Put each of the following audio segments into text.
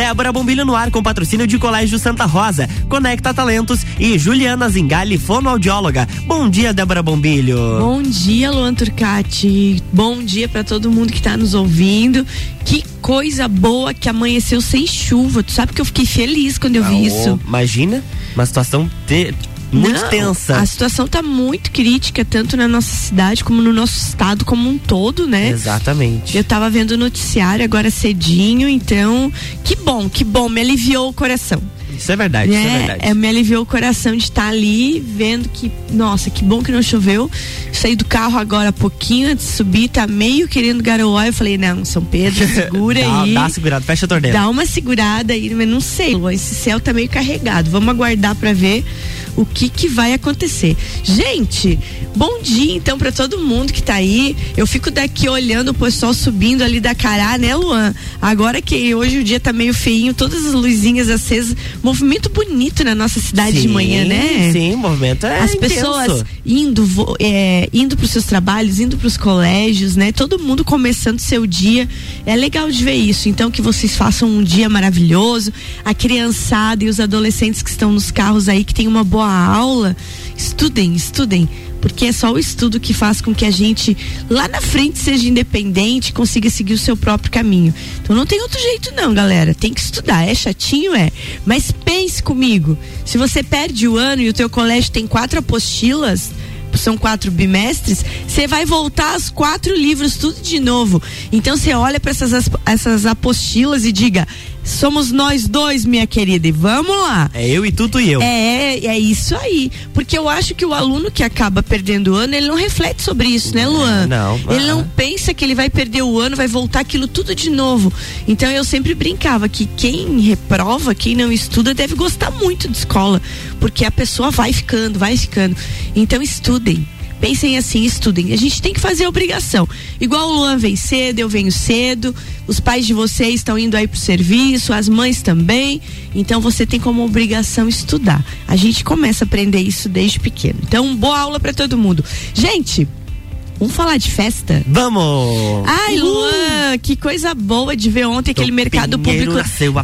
Débora Bombilho no ar com patrocínio de Colégio Santa Rosa, Conecta Talentos e Juliana Zingali, fonoaudióloga. Bom dia, Débora Bombilho. Bom dia, Luan Turcati. Bom dia para todo mundo que está nos ouvindo. Que coisa boa que amanheceu sem chuva. Tu sabe que eu fiquei feliz quando eu vi ah, isso. Imagina, uma situação de muito Não, tensa. A situação está muito crítica, tanto na nossa cidade como no nosso estado como um todo, né? Exatamente. Eu estava vendo o noticiário agora cedinho, então, que bom, que bom, me aliviou o coração. Isso é verdade, é, isso é verdade. É, me aliviou o coração de estar tá ali vendo que, nossa, que bom que não choveu. Saí do carro agora há pouquinho, antes de subir, tá meio querendo garoar. Eu falei, não, São Pedro, segura dá, aí. Dá uma segurada, fecha a torneira. Dá uma segurada aí, mas não sei, esse céu tá meio carregado. Vamos aguardar para ver o que que vai acontecer. Gente, bom dia então para todo mundo que tá aí. Eu fico daqui olhando o pessoal subindo ali da Cará, né, Luan? Agora que hoje o dia tá meio feinho, todas as luzinhas acesas, movimento bonito na nossa cidade sim, de manhã, né? Sim, movimento é As intenso. pessoas indo, é, indo para os seus trabalhos, indo para os colégios, né? Todo mundo começando seu dia. É legal de ver isso. Então que vocês façam um dia maravilhoso. A criançada e os adolescentes que estão nos carros aí que tem uma boa aula, estudem, estudem porque é só o estudo que faz com que a gente lá na frente seja independente, consiga seguir o seu próprio caminho. Então não tem outro jeito não, galera. Tem que estudar. É chatinho, é. Mas pense comigo. Se você perde o ano e o teu colégio tem quatro apostilas, são quatro bimestres, você vai voltar aos quatro livros tudo de novo. Então você olha para essas, essas apostilas e diga: somos nós dois, minha querida, e vamos lá. É eu e tu, tu e eu. É, é isso aí. Porque eu acho que o aluno que acaba perdendo o ano, ele não reflete sobre isso, né, Luan? Não. Ele não pensa que ele vai perder o ano, vai voltar aquilo tudo de novo. Então eu sempre brincava que quem reprova, quem não estuda, deve gostar muito de escola. Porque a pessoa vai ficando, vai ficando. Então estudem pensem assim, estudem. A gente tem que fazer obrigação. Igual o Luan vem cedo, eu venho cedo, os pais de vocês estão indo aí pro serviço, as mães também. Então você tem como obrigação estudar. A gente começa a aprender isso desde pequeno. Então, boa aula para todo mundo. Gente, Vamos falar de festa? Vamos! Ai, Luan, que coisa boa de ver ontem aquele mercado público.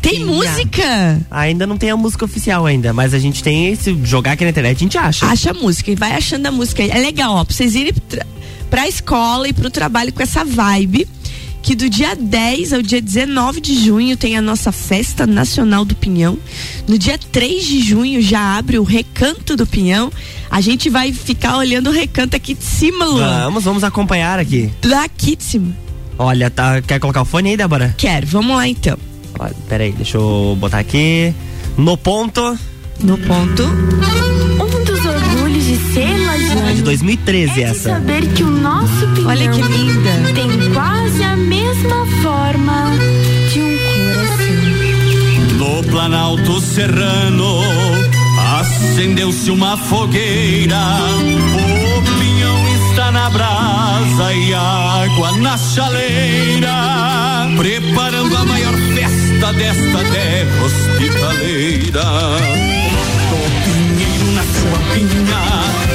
Tem música? Ainda não tem a música oficial ainda, mas a gente tem, se jogar aqui na internet, a gente acha. Acha a música e vai achando a música. É legal, ó, pra vocês irem pra escola e pro trabalho com essa vibe que do dia 10 ao dia 19 de junho tem a nossa Festa Nacional do Pinhão. No dia 3 de junho já abre o Recanto do Pinhão. A gente vai ficar olhando o recanto aqui de cima, Luan. Vamos, vamos acompanhar aqui. Daqui de cima. Olha, tá, quer colocar o fone aí, Débora? Quero, vamos lá então. Olha, peraí, deixa eu botar aqui. No ponto. No ponto. 2013 é essa. saber que o nosso pinhão Olha que linda. Tem quase a mesma forma de um coração. No Planalto Serrano acendeu-se uma fogueira. O pinhão está na brasa e a água na chaleira, preparando a maior festa desta terra hospitaleira. Do pinheiro nasceu a pinha, da pinha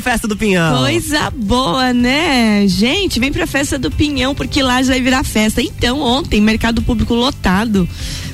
festa do Pinhão. Coisa boa, né? Gente, vem pra festa do Pinhão, porque lá já vai virar festa. Então, ontem, mercado público lotado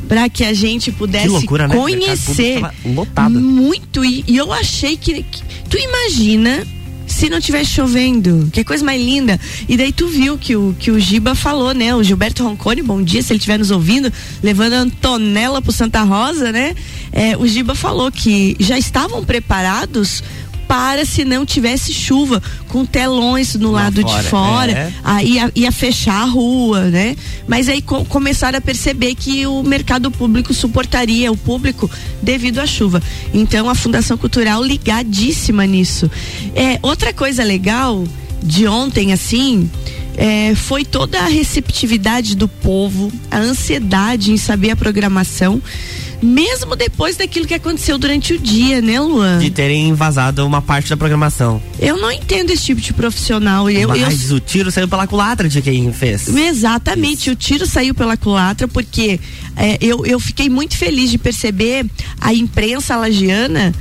para que a gente pudesse loucura, né? conhecer lotado. muito e, e, eu achei que, que tu imagina se não tivesse chovendo, que coisa mais linda. E daí tu viu que o, que o Giba falou, né? O Gilberto Roncone, bom dia, se ele estiver nos ouvindo, levando a Antonella pro Santa Rosa, né? É, o Giba falou que já estavam preparados para se não tivesse chuva, com telões no lado fora, de fora, é. aí ia, ia fechar a rua, né? Mas aí co começaram a perceber que o mercado público suportaria o público devido à chuva. Então a Fundação Cultural ligadíssima nisso. É, outra coisa legal de ontem, assim, é, foi toda a receptividade do povo, a ansiedade em saber a programação. Mesmo depois daquilo que aconteceu durante o dia, né, Luan? De terem vazado uma parte da programação. Eu não entendo esse tipo de profissional. Eu, Mas eu... o tiro saiu pela culatra de quem fez. Exatamente, Isso. o tiro saiu pela culatra porque é, eu, eu fiquei muito feliz de perceber a imprensa lagiana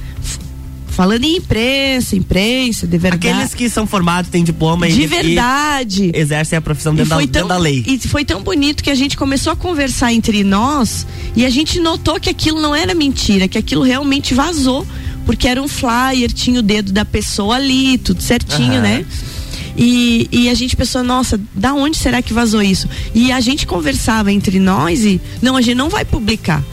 Falando em imprensa, imprensa, de verdade. Aqueles que são formados, têm diploma de e, verdade. E exercem a profissão dentro, da, tão, dentro da lei. E foi tão bonito que a gente começou a conversar entre nós e a gente notou que aquilo não era mentira, que aquilo realmente vazou. Porque era um flyer, tinha o dedo da pessoa ali, tudo certinho, uhum. né? E, e, a gente pensou, nossa, da onde será que vazou isso? E a gente conversava entre nós e, não, a gente não vai publicar.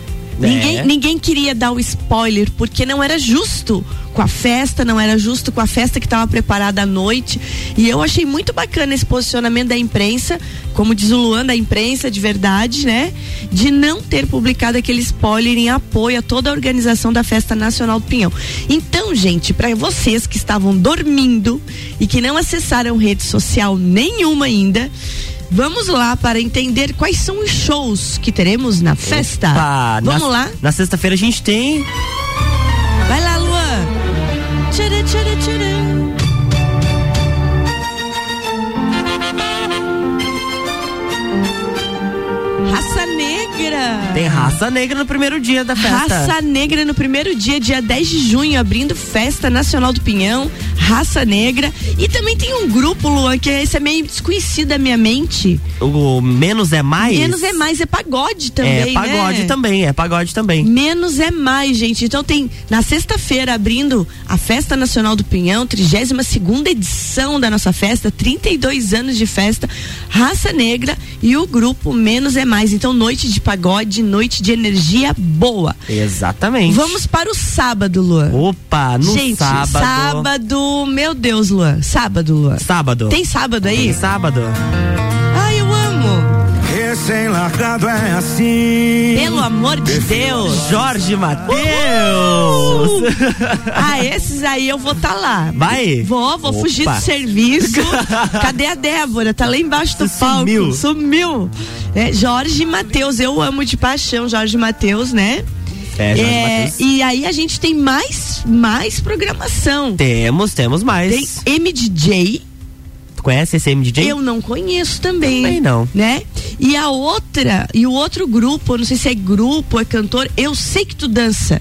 É. Ninguém, ninguém queria dar o spoiler, porque não era justo com a festa, não era justo com a festa que estava preparada à noite. E eu achei muito bacana esse posicionamento da imprensa, como diz o Luan, da imprensa de verdade, né? De não ter publicado aquele spoiler em apoio a toda a organização da Festa Nacional do Pinhão. Então, gente, para vocês que estavam dormindo e que não acessaram rede social nenhuma ainda, Vamos lá para entender quais são os shows que teremos na festa. Opa, Vamos na, lá? Na sexta-feira a gente tem. Vai lá, Luan. Tcharam, tcharam, tcharam. Raça Negra. Tem Raça Negra no primeiro dia da festa. Raça Negra no primeiro dia, dia 10 de junho, abrindo Festa Nacional do Pinhão. Raça Negra. E também tem um grupo, Luan, que esse é meio desconhecido da minha mente. O Menos é Mais? Menos é Mais, é pagode também. É pagode né? também, é pagode também. Menos é mais, gente. Então tem na sexta-feira abrindo a Festa Nacional do Pinhão, 32 segunda edição da nossa festa, 32 anos de festa, Raça Negra e o grupo Menos é Mais. Então, noite de pagode, noite de energia boa. Exatamente. Vamos para o sábado, Luan. Opa, no Gente, sábado. Sábado, meu Deus, Luan. Sábado, Luan. Sábado. Tem sábado aí? Tem sábado. Ai, eu amo. Recém-largado é assim. Pelo amor de Deus. Jorge Matheus. ah, esses aí eu vou estar tá lá. Vai? Vou, vou Opa. fugir do serviço. Cadê a Débora? Tá lá embaixo do palco. Sumiu. Sumiu. É, Jorge Matheus, eu amo de paixão Jorge Matheus, né? É, Jorge é, e aí a gente tem mais, mais programação. Temos, temos mais. Tem MDJ. Tu conhece esse MDJ? Eu não conheço também. Também não. Né? E a outra, e o outro grupo, não sei se é grupo é cantor, eu sei que tu dança.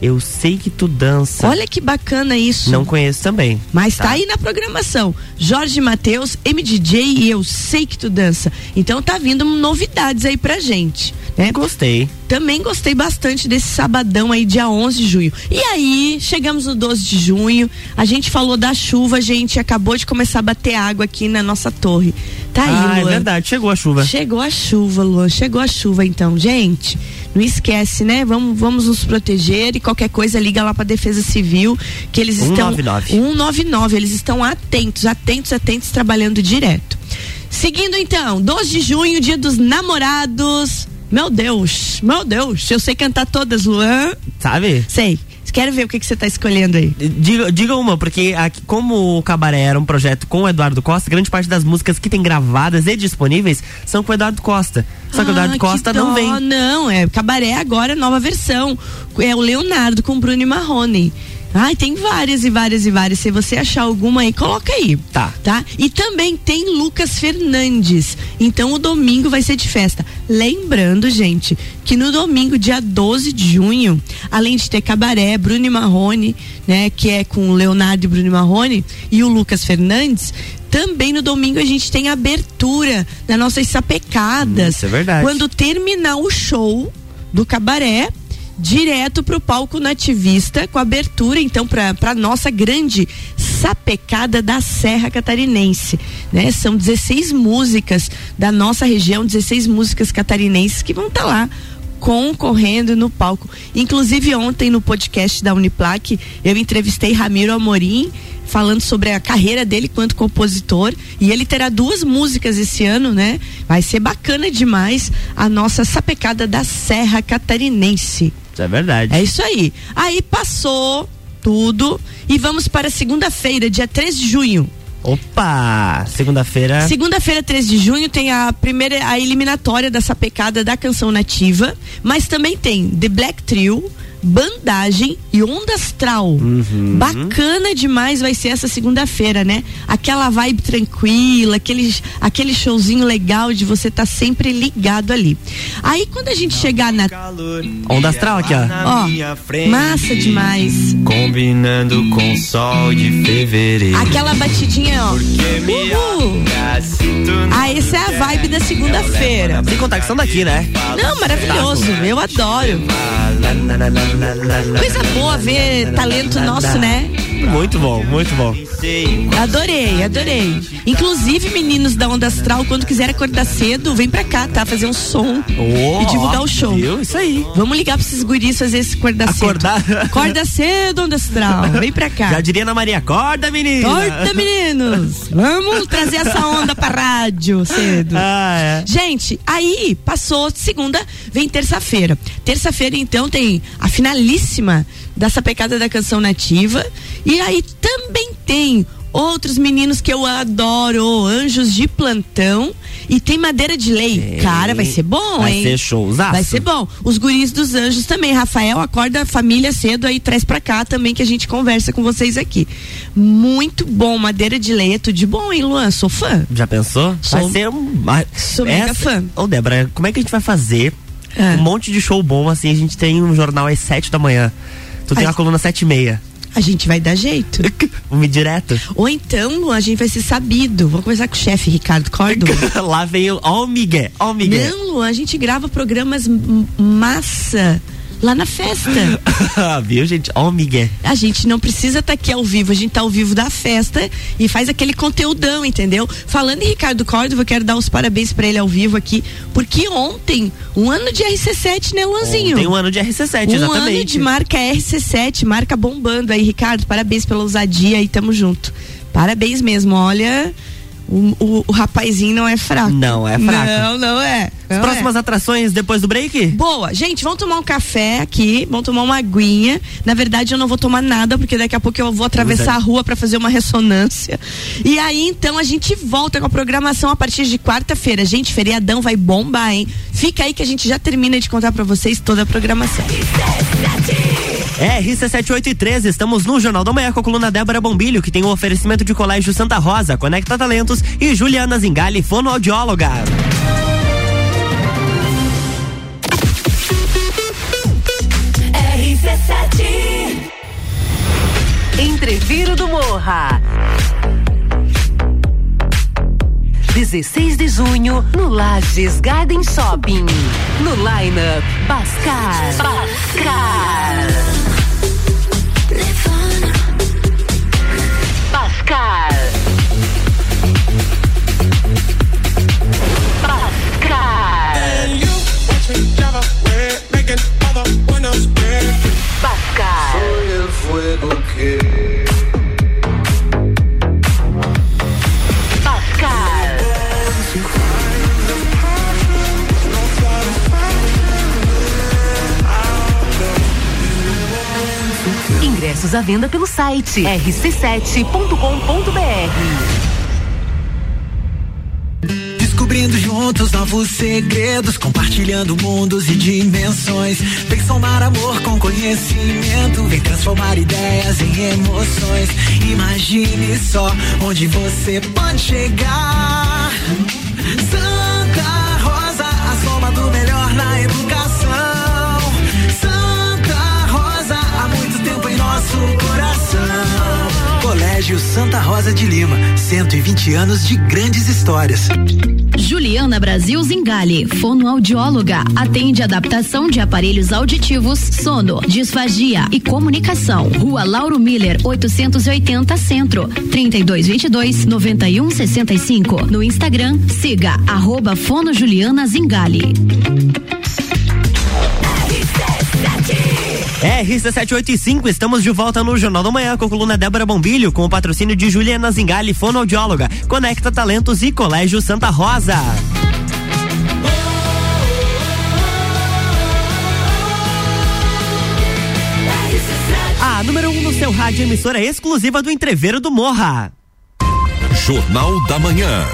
Eu sei que tu dança. Olha que bacana isso. Não conheço também. Mas tá, tá aí na programação. Jorge Matheus, MDJ e eu sei que tu dança. Então tá vindo novidades aí pra gente. Né? Gostei. Também gostei bastante desse sabadão aí, dia 11 de junho. E aí, chegamos no 12 de junho. A gente falou da chuva, a gente acabou de começar a bater água aqui na nossa torre. Tá aí, ah, é Luan. é verdade, chegou a chuva. Chegou a chuva, Luan. Chegou a chuva, então, gente. Não esquece, né? Vamos, vamos nos proteger e qualquer coisa liga lá para Defesa Civil, que eles 199. estão 199, eles estão atentos, atentos, atentos trabalhando direto. Seguindo então, 12 de junho, Dia dos Namorados. Meu Deus, meu Deus, eu sei cantar todas, Luan. Sabe? Sei. Quero ver o que, que você está escolhendo aí. Diga, diga uma, porque aqui, como o Cabaré era um projeto com o Eduardo Costa, grande parte das músicas que tem gravadas e disponíveis são com o Eduardo Costa. Só que o Eduardo ah, Costa não vem. Não, é Cabaré agora, nova versão. É o Leonardo com o Bruno Marrone. Ai, tem várias e várias e várias. Se você achar alguma aí, coloca aí. Tá. Tá? E também tem Lucas Fernandes. Então o domingo vai ser de festa. Lembrando, gente, que no domingo, dia 12 de junho, além de ter Cabaré, Bruno e Marrone, né, que é com o Leonardo e Bruno e Marrone, e o Lucas Fernandes, também no domingo a gente tem abertura das nossas sapecadas. Isso é verdade. Quando terminar o show do cabaré, direto para o palco nativista com abertura então para nossa grande sapecada da Serra Catarinense, né? São 16 músicas da nossa região, 16 músicas catarinenses que vão estar tá lá concorrendo no palco. Inclusive ontem no podcast da Uniplac, eu entrevistei Ramiro Amorim falando sobre a carreira dele quanto compositor e ele terá duas músicas esse ano, né? Vai ser bacana demais a nossa sapecada da Serra Catarinense. Isso é verdade. É isso aí. Aí passou tudo e vamos para segunda-feira, dia 3 de junho. Opa! Segunda-feira. Segunda-feira, 3 de junho, tem a primeira, a eliminatória da sapecada da canção nativa, mas também tem The Black Trio, Bandagem e Onda Astral. Uhum. Bacana demais vai ser essa segunda-feira, né? Aquela vibe tranquila, aquele, aquele showzinho legal de você estar tá sempre ligado ali. Aí quando a gente chegar na. Onda Astral aqui, ó. Ó, massa demais. Combinando com o sol de fevereiro. Aquela batidinha, ó. Uhul. Ah, essa é a vibe da segunda-feira. Sem contar que são daqui, né? Não, maravilhoso. Eu adoro. Coisa boa ver talento nosso, né? Muito bom, muito bom. Adorei, adorei. Inclusive, meninos da Onda Astral, quando quiser acordar cedo, vem pra cá, tá? Fazer um som oh, e divulgar o show. Viu? Isso aí. Vamos ligar pra esses guris fazer esse acordar, acordar cedo. Acorda cedo, Onda Astral. Vem pra cá. Já diria Ana Maria, acorda, meninos. Acorda, meninos. Vamos trazer essa onda pra rádio cedo. Ah, é. Gente, aí passou segunda, vem terça-feira. Terça-feira, então, tem a finalíssima dessa pecada da canção nativa. E aí também tem outros meninos que eu adoro, Anjos de Plantão. E tem Madeira de Lei. É. Cara, vai ser bom, vai hein? Vai ser showzaço. Vai ser bom. Os guris dos Anjos também. Rafael, acorda a família cedo aí, traz pra cá também que a gente conversa com vocês aqui. Muito bom. Madeira de Lei é tudo de bom, hein, Luan? Sou fã. Já pensou? Sou, vai ser um. Sou Essa... mega fã. Ô, Débora, como é que a gente vai fazer é. um monte de show bom assim? A gente tem um jornal às sete da manhã. Tu tem a coluna sete e meia. A gente vai dar jeito. Vamos direto. Ou então a gente vai ser sabido. Vamos conversar com o chefe Ricardo Córdoba. Lá veio, ó o Miguel, ó o Miguel. Não, Lu, a gente grava programas massa lá na festa. Viu, gente? Ó, oh, Miguel. A gente não precisa estar tá aqui ao vivo, a gente tá ao vivo da festa e faz aquele conteúdão, entendeu? Falando em Ricardo Córdova, eu quero dar os parabéns para ele ao vivo aqui, porque ontem, um ano de RC7, né, Luanzinho? Tem um ano de RC7, um exatamente. Um ano de marca RC7, marca bombando aí, Ricardo, parabéns pela ousadia e tamo junto. Parabéns mesmo, olha. O, o, o, rapazinho não é fraco. Não é fraco. Não, não é. Não As próximas é. atrações depois do break? Boa. Gente, vamos tomar um café aqui, vamos tomar uma aguinha. Na verdade, eu não vou tomar nada, porque daqui a pouco eu vou atravessar a rua para fazer uma ressonância. E aí, então, a gente volta com a programação a partir de quarta-feira. Gente, feriadão vai bombar, hein? Fica aí que a gente já termina de contar para vocês toda a programação. É, RC7813, estamos no Jornal da Manhã com a coluna Débora Bombilho, que tem o um oferecimento de Colégio Santa Rosa, Conecta Talentos e Juliana Zingali, fonoaudióloga. RC7 Entreviro do Morra 16 de junho, no Lages Garden Shopping. No lineup, Bascar. Bascar. Venda pelo site rc7.com.br. Descobrindo juntos novos segredos, compartilhando mundos e dimensões. Vem somar amor com conhecimento, vem transformar ideias em emoções. Imagine só onde você pode chegar. Santa Rosa, a soma do melhor na educação. Colégio Santa Rosa de Lima, 120 anos de grandes histórias. Juliana Brasil Zingale, fonoaudióloga, atende adaptação de aparelhos auditivos, sono, disfagia e comunicação. Rua Lauro Miller, 880 Centro, 3222 9165. No Instagram, siga arroba Fono Juliana Zingale. RC785, estamos de volta no Jornal da Manhã com a coluna Débora Bombilho, com o patrocínio de Juliana Zingali, fonoaudióloga, Conecta Talentos e Colégio Santa Rosa. A número 1 um no seu rádio emissora exclusiva do Entreveiro do Morra. Jornal da Manhã.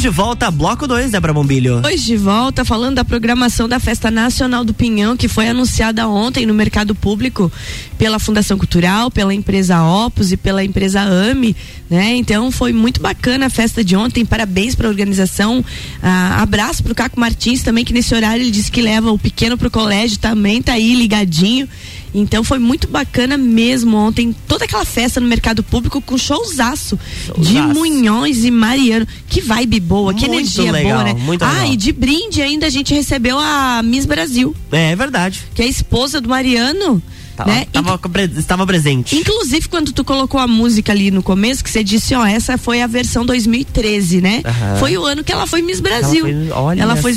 Estamos de volta, bloco 2, Débora Bombilho. Hoje de volta, falando da programação da Festa Nacional do Pinhão, que foi anunciada ontem no mercado público pela Fundação Cultural, pela empresa Opus e pela empresa AME, né? Então foi muito bacana a festa de ontem, parabéns para a organização. Ah, abraço pro Caco Martins também, que nesse horário ele disse que leva o pequeno pro colégio, também tá aí ligadinho. Então foi muito bacana mesmo ontem, toda aquela festa no mercado público com showzaço, de Munhões e Mariano. Que vibe boa, que Muito energia legal, boa, né? muito ah, legal. e de brinde ainda a gente recebeu a Miss Brasil, É, é verdade. que é a esposa do Mariano. Tava, né? tava estava presente. Inclusive, quando tu colocou a música ali no começo, que você disse, ó, essa foi a versão 2013, né? Aham. Foi o ano que ela foi Miss Brasil. Ela foi- olha Ela foi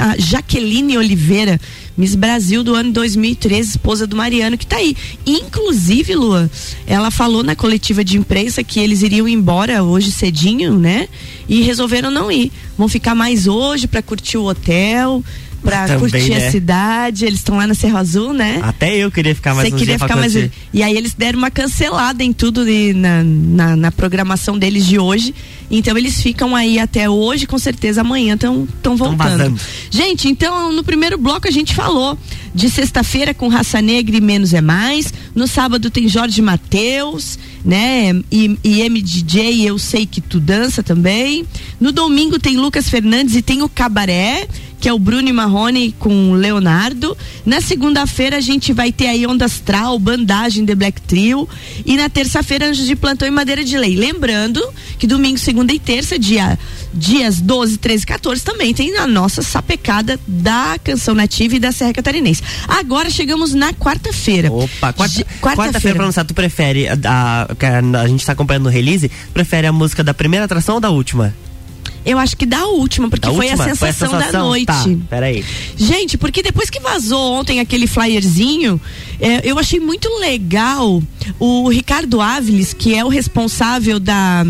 a Jaqueline Oliveira, Miss Brasil do ano 2013, esposa do Mariano, que tá aí. Inclusive, Lua, ela falou na coletiva de imprensa que eles iriam embora hoje cedinho, né? E resolveram não ir. Vão ficar mais hoje pra curtir o hotel. Pra Também, curtir né? a cidade, eles estão lá na Serra Azul, né? Até eu queria ficar mais Você queria ficar mais. E aí eles deram uma cancelada em tudo de- na, na, na programação deles de hoje. Então eles ficam aí até hoje, com certeza amanhã estão voltando. vazando. Gente, então no primeiro bloco a gente falou de sexta-feira com Raça Negra e Menos é Mais. No sábado tem Jorge Mateus, né? E, e MDJ, Eu Sei Que Tu Dança também. No domingo tem Lucas Fernandes e tem o Cabaré que é o Bruno e Marrone com o Leonardo. Na segunda-feira a gente vai ter aí Onda Astral, Bandagem The Black Trio. E na terça-feira Anjos de Plantão e Madeira de Lei. Lembrando que domingo, segunda e terça, dia, dias 12, 13 e 14, também tem a nossa sapecada da Canção Nativa e da Serra Catarinense. Agora chegamos na quarta-feira. Opa, quarta- Ge- quarta-feira pra lançar, tu prefere a, a, a, a gente tá acompanhando no release, prefere a música da primeira atração ou da última? Eu acho que da última, porque Da foi, última? A sensação da noite. Tá, peraí. Gente, porque depois que vazou ontem aquele flyerzinho, é, eu achei muito legal o Ricardo Áviles, que é o responsável da,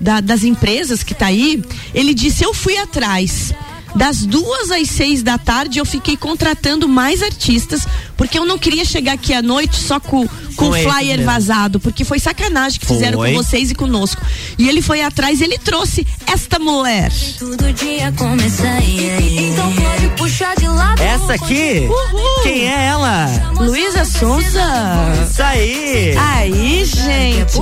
da- das empresas que tá aí, ele disse, eu fui atrás. Das duas às seis da tarde eu fiquei contratando mais artistas, porque eu não queria chegar aqui à noite só com, com Com o flyer mesmo. vazado, porque foi sacanagem que fizeram Foi. com vocês e conosco. E ele foi atrás, ele trouxe esta mulher. Todo dia começa aí. Então pode puxar de lado. Essa aqui, quem é ela? Luísa Souza. Isso aí. Aí, gente.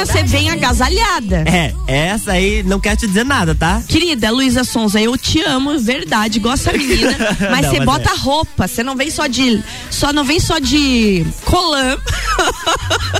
Menina, você vem agasalhada. É, essa aí não quer te dizer nada, tá? Querida Luísa Sonza, eu te amo, verdade, gosto da menina, mas você bota é. roupa, você não vem só de, só não vem só de colã.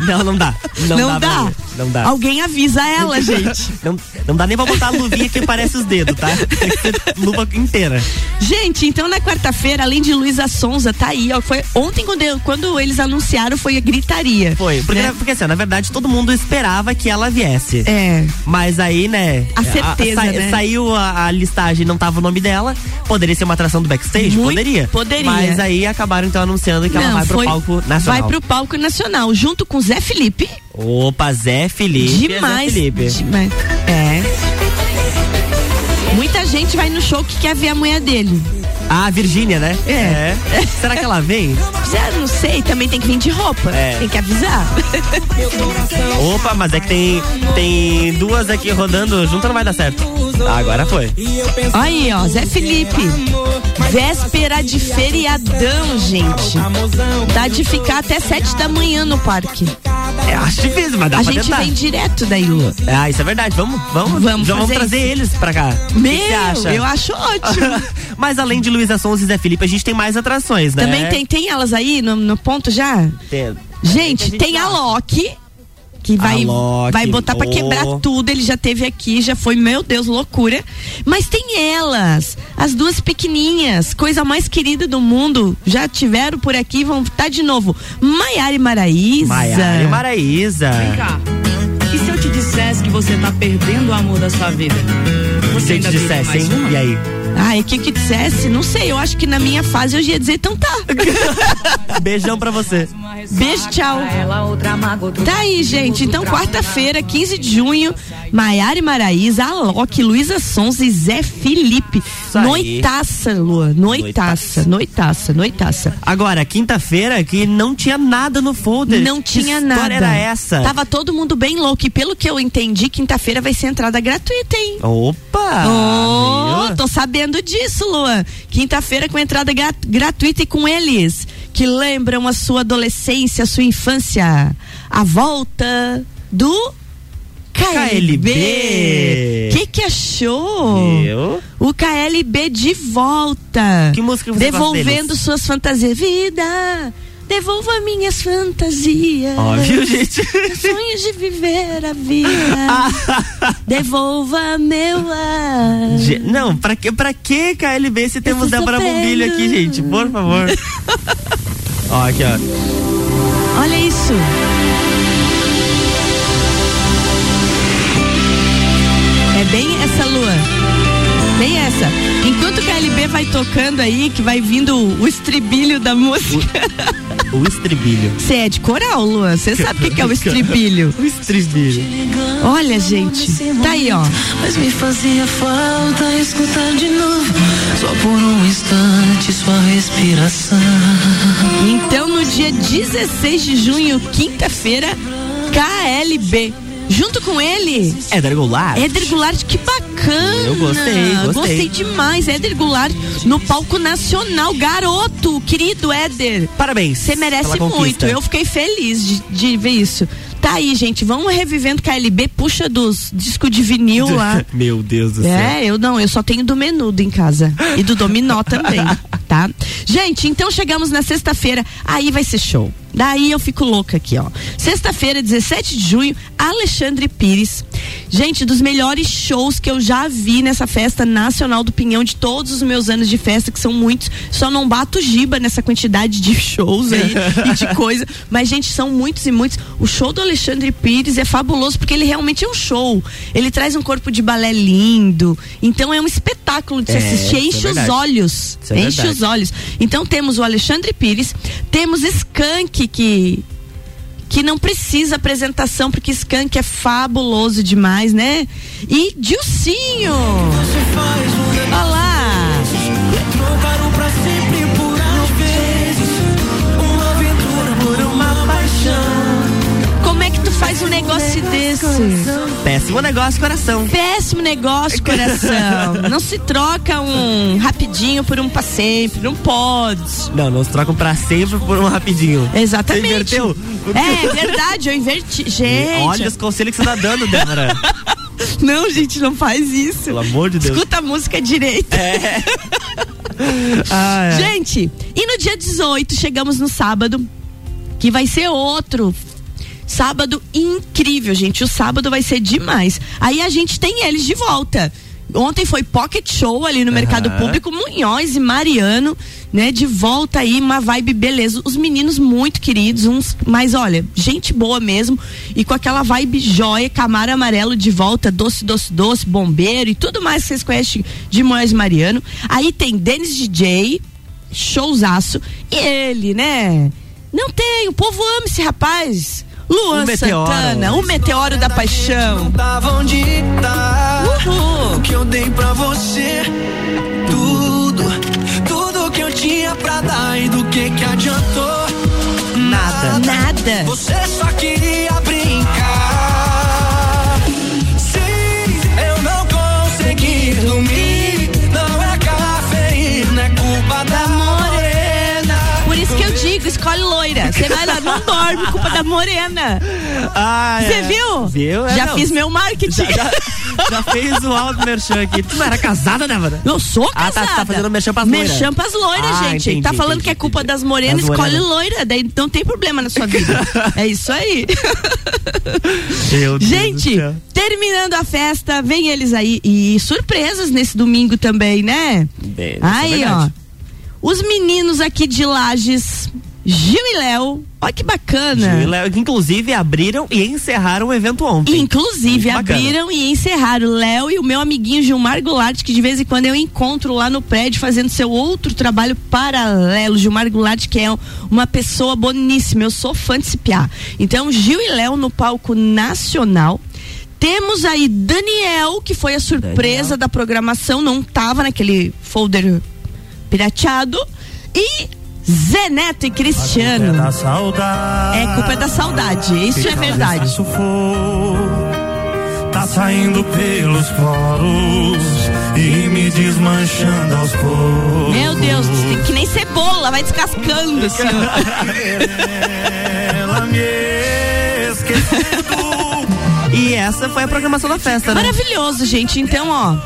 Não, não dá. Não, Não, dá. dá. Não dá. Alguém avisa ela, gente. Não, não dá nem pra botar a luvinha que parece os dedos, tá? Tem que ser luva inteira. Gente, então na quarta-feira, além de Luísa Sonza, tá aí, ó, foi ontem quando, quando eles anunciaram foi a gritaria. Foi, porque, né? porque assim, na verdade todo mundo esperava que ela viesse. É. Mas aí, né? A certeza, né? Saiu a, a listagem, não tava o nome dela. Poderia ser uma atração do backstage? Muito- poderia. poderia. Mas aí acabaram então anunciando que ela Não, vai pro foi- palco nacional. Vai pro palco nacional, junto com Zé Felipe. Opa, Zé Felipe. Demais. Zé Felipe. Demais. É. Muita gente vai no show que quer ver a mulher dele. Ah, a Virgínia, né? É. Será que ela vem? Já não sei, também tem que vir de roupa. É. Tem que avisar. Opa, mas é que tem, tem duas aqui rodando junto, não vai dar certo. Ah, agora foi. Olha aí, ó, Zé Felipe. Véspera de feriadão, gente. Dá de ficar até sete da manhã no parque. Acho difícil, mas dá a pra gente tentar. vem direto daí, Lu. Ah, isso é verdade. Vamos, vamos, Vamos já vamos trazer isso. eles pra cá. Meu, que você acha? eu acho ótimo. Mas além de Luísa Sons e Zé Felipe, a gente tem mais atrações, né? Também tem, tem elas aí no, no ponto já? Tem. Gente, tem a Loki. Que vai, Loki, vai botar pra oh. quebrar tudo. Ele já teve aqui, já foi, meu Deus, loucura. Mas tem elas, as duas pequenininhas, coisa mais querida do mundo. Já tiveram por aqui, vão estar de novo. Maiara e Maraísa. Maiara e Maraísa. Vem cá. E se eu te dissesse que você tá perdendo o amor da sua vida? Você Se eu te dissesse, hein? uma? E aí? Ai, o que que dissesse? Não sei, eu acho que na minha fase eu ia dizer, então tá. Beijão pra você. Beijo, tchau. Tá aí, gente. Então, quarta-feira, 15 de junho, Maiara e Maraísa, Alok, Luísa Sons e Zé Felipe. Noitaça, Lua. Noitaça, noitaça, noitaça. Agora, quinta-feira que não tinha nada no folder. Não Que tinha história nada. era essa? Tava todo mundo bem louco. E pelo que eu entendi, quinta-feira vai ser entrada gratuita, hein? Opa! Oh, tô sabendo disso, Luan. Quinta-feira com entrada gra- gratuita e com eles, que lembram a sua adolescência, a sua infância. A volta do KLB. KLB. Que que achou? Viu? O KLB de volta. Que música você Devolvendo suas fantasias. Vida, devolva minhas fantasias. Ó, viu, gente? Sonhos de viver a vida. Devolva meu ar. Ge- Não, pra que, pra que KLB se temos Débora. Bombilho aqui, gente? Por favor. ó, aqui, ó. Olha isso. É bem essa lua. Bem essa. Enquanto o KLB vai tocando aí, que vai vindo o estribilho da música. O estribilho. Você é de coral, Lua? Você sabe o que, que é o estribilho? O estribilho. Olha, gente. Tá aí, ó. Mas me fazia falta escutar de novo, só por um instante sua respiração. Então, no dia 16 de junho, quinta-feira, KLB. Junto com ele, Éder Goulart. Éder Goulart, que bacana! Eu gostei, gostei. demais. Éder Goulart no palco nacional. Garoto, querido Éder. Parabéns. Você merece muito. Eu fiquei feliz de, de ver isso. Tá aí, gente. Vamos revivendo KLB. Puxa dos disco de vinil lá. Meu Deus do céu. É, eu não, eu só tenho do menudo em casa. E do dominó também, tá? Gente, então chegamos na sexta-feira, aí vai ser show. Daí eu fico louca aqui, ó. Sexta-feira, 17 de junho, Alexandre Pires. Gente, dos melhores shows que eu já vi nessa festa nacional do Pinhão de todos os meus anos de festa, que são muitos. Só não bato giba nessa quantidade de shows aí e de coisa. Mas, gente, são muitos e muitos. O show do Alexandre Pires é fabuloso porque ele realmente é um show. Ele traz um corpo de balé lindo. Então é um espetáculo de se É, assistir. é Enche os verdade. olhos. Isso é Enche verdade. os olhos. Então temos o Alexandre Pires, temos Skank que que não precisa apresentação porque Skank é fabuloso demais, né? E Dilcinho. Olha Péssimo negócio, coração. Péssimo negócio, coração. Não se troca um rapidinho por um pra sempre. Não pode. Não, não se trocam pra sempre por um rapidinho. Exatamente. Você inverteu? É verdade, eu inverti. Gente. Olha os conselhos que você tá dando, Débora. Não, gente, não faz isso. Pelo amor de Deus. Escuta a música direito. É. Ah, é. Gente, e no dia 18 chegamos no sábado, que vai ser outro. Sábado incrível, gente. O sábado vai ser demais. Aí a gente tem eles de volta. Ontem foi Pocket Show ali no Mercado Aham. Público, Munhoz e Mariano, né? De volta aí, uma vibe beleza. Os meninos muito queridos, uns, mas olha, gente boa mesmo. E com aquela vibe joia, Camaro Amarelo de volta, doce, doce, doce, bombeiro e tudo mais que vocês conhecem de Munhoz e Mariano. Aí tem Denis DJ, showzaço. E ele, né? Não tem, o povo ama esse rapaz. Luan O meteoro. Santana, o meteoro da paixão. Tava onde tá Uhul. O que eu dei pra você Tudo Tudo que eu tinha pra dar E do que que adiantou Nada. Nada. Você só queria dorme, culpa da morena. Ah, Você é. viu? Viu? É, Já não. fiz meu marketing. Já, já fez o alto merchan aqui. Tu não era casada, Débora? Eu sou Ah, casada. tá- tá fazendo merchan pras loiras. Merchan pras loiras, Ah, gente. entendi, tá falando entendi, que é culpa entendi. das morenas, Das escolhe morenas. loira. Daí não tem problema na sua vida. é isso aí. Meu Deus Gente, terminando a festa, vem eles aí. E surpresas nesse domingo também, né? Bem, é Aí, ó. verdade. Os meninos aqui de Lages, Gil e Léo. Olha que bacana. Gil e Léo, que inclusive abriram e encerraram o evento ontem. Inclusive, abriram e encerraram. Léo e o meu amiguinho Gilmar Goulart, que de vez em quando eu encontro lá no prédio fazendo seu outro trabalho paralelo. Gilmar Goulart, que é uma pessoa boníssima. Eu sou fã de Cipiá. Então, Gil e Léo no palco nacional. Temos aí Daniel, que foi a surpresa da programação, não tava naquele folder pirateado. E Zé Neto e Cristiano. Da saudade. É culpa da saudade, isso é verdade. For, tá saindo pelos poros e me desmanchando aos poucos. Meu Deus, tem que nem cebola, vai descascando. Ela me esqueceu. E essa foi a programação da festa, né? Maravilhoso, gente. Então, ó,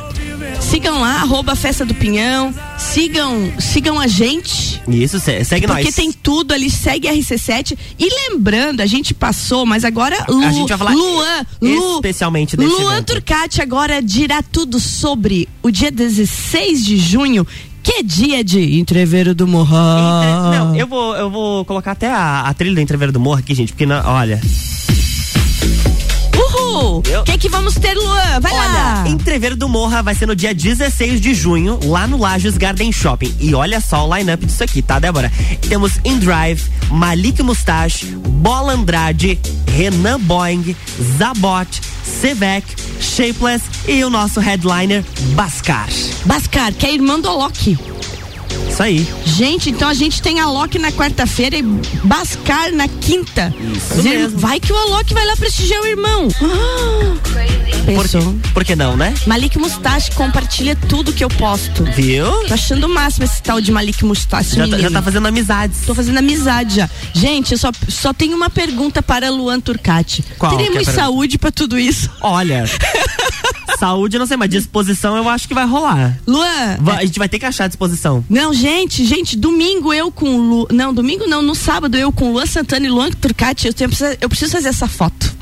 sigam lá, arroba Festa do Pinhão, sigam, sigam a gente. Isso, se- segue Porque nós. tem tudo ali, segue RC7. E lembrando, a gente passou, mas agora Lu, a gente vai falar Luan, Lu, especialmente desse Luan evento. Turcati agora dirá tudo sobre o dia 16 de junho, que dia de Entreveiro do Morro. Não, eu vou, eu vou colocar até a, a trilha do Entreveiro do Morro aqui, gente, porque, não, olha, Uhul! O que que vamos ter, Luan? Vai lá! olha, Entreveiro do Morra vai ser no dia 16 de junho, lá no Lages Garden Shopping. E olha só o line-up disso aqui, tá, Débora? Temos Indrive, Malik Mustache, Bola Andrade, Renan Boeing, Zabot, Sevec, Shapeless e o nosso headliner, Bascar. Bascar, que é irmão do Alok. Isso aí. Gente, então a gente tem Alok na quarta-feira e Bascar na quinta. Isso mesmo. Vai que o Alok vai lá prestigiar o irmão. Ah, Por, Pensou? por que não, né? Malik Mustache compartilha tudo que eu posto. Viu? Tô achando o máximo esse tal de Malik Mustache, Já tá, já tá fazendo amizades. Tô fazendo amizade já. Gente, eu só, só tenho uma pergunta para Luan Turcati. Qual que é a Teremos pergunta? saúde pra tudo isso? Olha, saúde, não sei, mas disposição eu acho que vai rolar. Luan, Va- A gente vai ter que achar a disposição. Não, gente, gente, domingo eu com o Lu. Não, domingo não, no sábado eu com Luan Santana e Luan Turcati, eu, tenho, eu preciso fazer essa foto.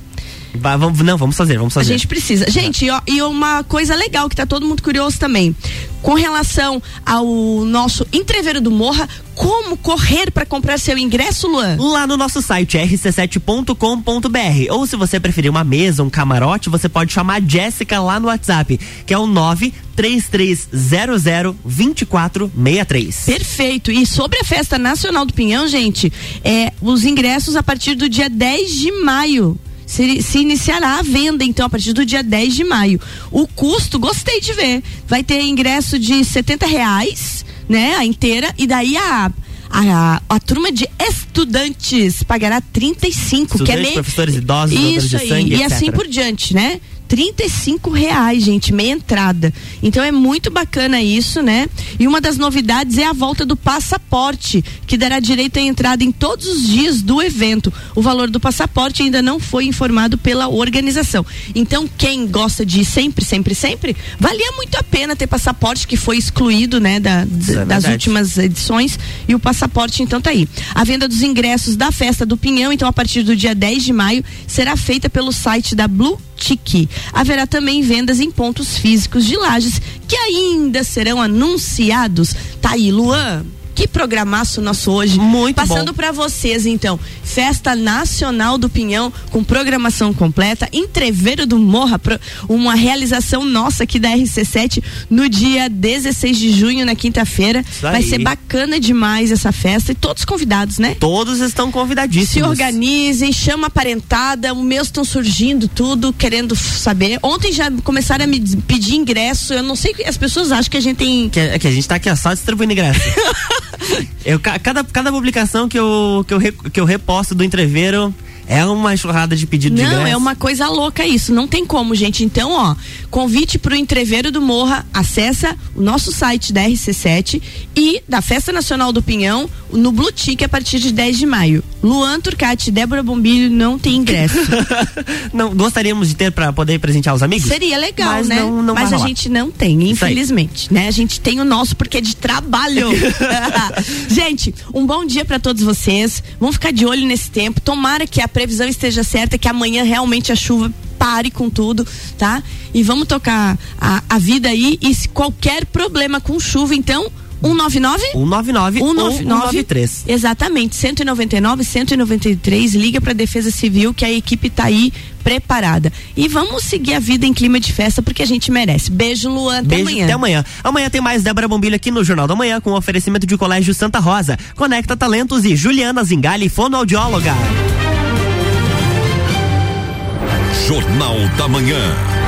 Vai, vamos, não, vamos fazer, vamos A fazer. gente precisa. Gente, ó, e uma coisa legal que tá todo mundo curioso também. Com relação ao nosso entreveiro do Morra, como correr para comprar seu ingresso, Luan? Lá no nosso site rc7.com.br ou se você preferir uma mesa, um camarote, você pode chamar a Jéssica lá no WhatsApp, que é o 933002463. Perfeito. E sobre a Festa Nacional do Pinhão, gente, é, os ingressos a partir do dia 10 de maio. Se, se iniciará a venda, então, a partir do dia 10 de maio. O custo, gostei de ver. Vai ter ingresso de 70 reais, né? A inteira, e daí a. A, a, turma de estudantes pagará 35, que é Estudantes, meio. professores idosos, Isso aí, sangue, e etc. assim por diante, né? 35 reais, gente, meia entrada. Então é muito bacana isso, né? E uma das novidades é a volta do passaporte, que dará direito à entrada em todos os dias do evento. O valor do passaporte ainda não foi informado pela organização. Então, quem gosta de ir sempre, sempre, sempre, valia muito a pena ter passaporte que foi excluído, né, da, é das últimas edições. E o passaporte, então, tá aí. A venda dos ingressos da festa do Pinhão, então, a partir do dia 10 de maio, será feita pelo site da Blue Tiki. Haverá também vendas em pontos físicos de lajes que ainda serão anunciados. Tá aí, Luan. Que programaço nosso hoje. Muito Passando para vocês, então. Festa Nacional do Pinhão, com programação completa. Entreveiro do Morra, uma realização nossa aqui da RC7 no dia 16 de junho, na quinta-feira. Vai ser bacana demais essa festa e todos convidados, né? Todos estão Se convidadíssimos. organizem, chama a parentada, os meus estão surgindo tudo, querendo saber. Ontem já começaram a me pedir ingresso, eu não sei, as pessoas acham que a gente tem Que, que a gente tá aqui só distribuindo ingresso. eu, ca- cada, cada publicação que eu, que, eu, que eu reposto do entreveiro é uma enxurrada de pedido de Não, é uma coisa louca isso, não tem como, gente. Então, ó, convite pro Entreveiro do Morra, acessa o nosso site da RC7 e da Festa Nacional do Pinhão no Blue Tick a partir de 10 de maio. Luan Turcati e Débora Bombilho não tem ingresso. não, gostaríamos de ter pra poder presentear os amigos? Seria legal, Mas né? não- não Mas a rolar. gente não tem, infelizmente, né? A gente tem o nosso porque é de trabalho. gente, um bom dia pra todos vocês. Vamos ficar de olho nesse tempo. Tomara que a previsão esteja certa, que amanhã realmente a chuva pare com tudo, tá? E vamos tocar a, a vida aí e se qualquer problema com chuva, então 199? 199 199 ou 193. Exatamente, 199, 193, liga para Defesa Civil que a equipe tá aí preparada. E vamos seguir a vida em clima de festa porque a gente merece. Beijo, Luan, até Beijo, amanhã. até amanhã. Amanhã tem mais Débora Bombilho aqui no Jornal da Manhã com oferecimento de Colégio Santa Rosa, Conecta Talentos e Juliana Zingali, fonoaudióloga. Jornal da Manhã.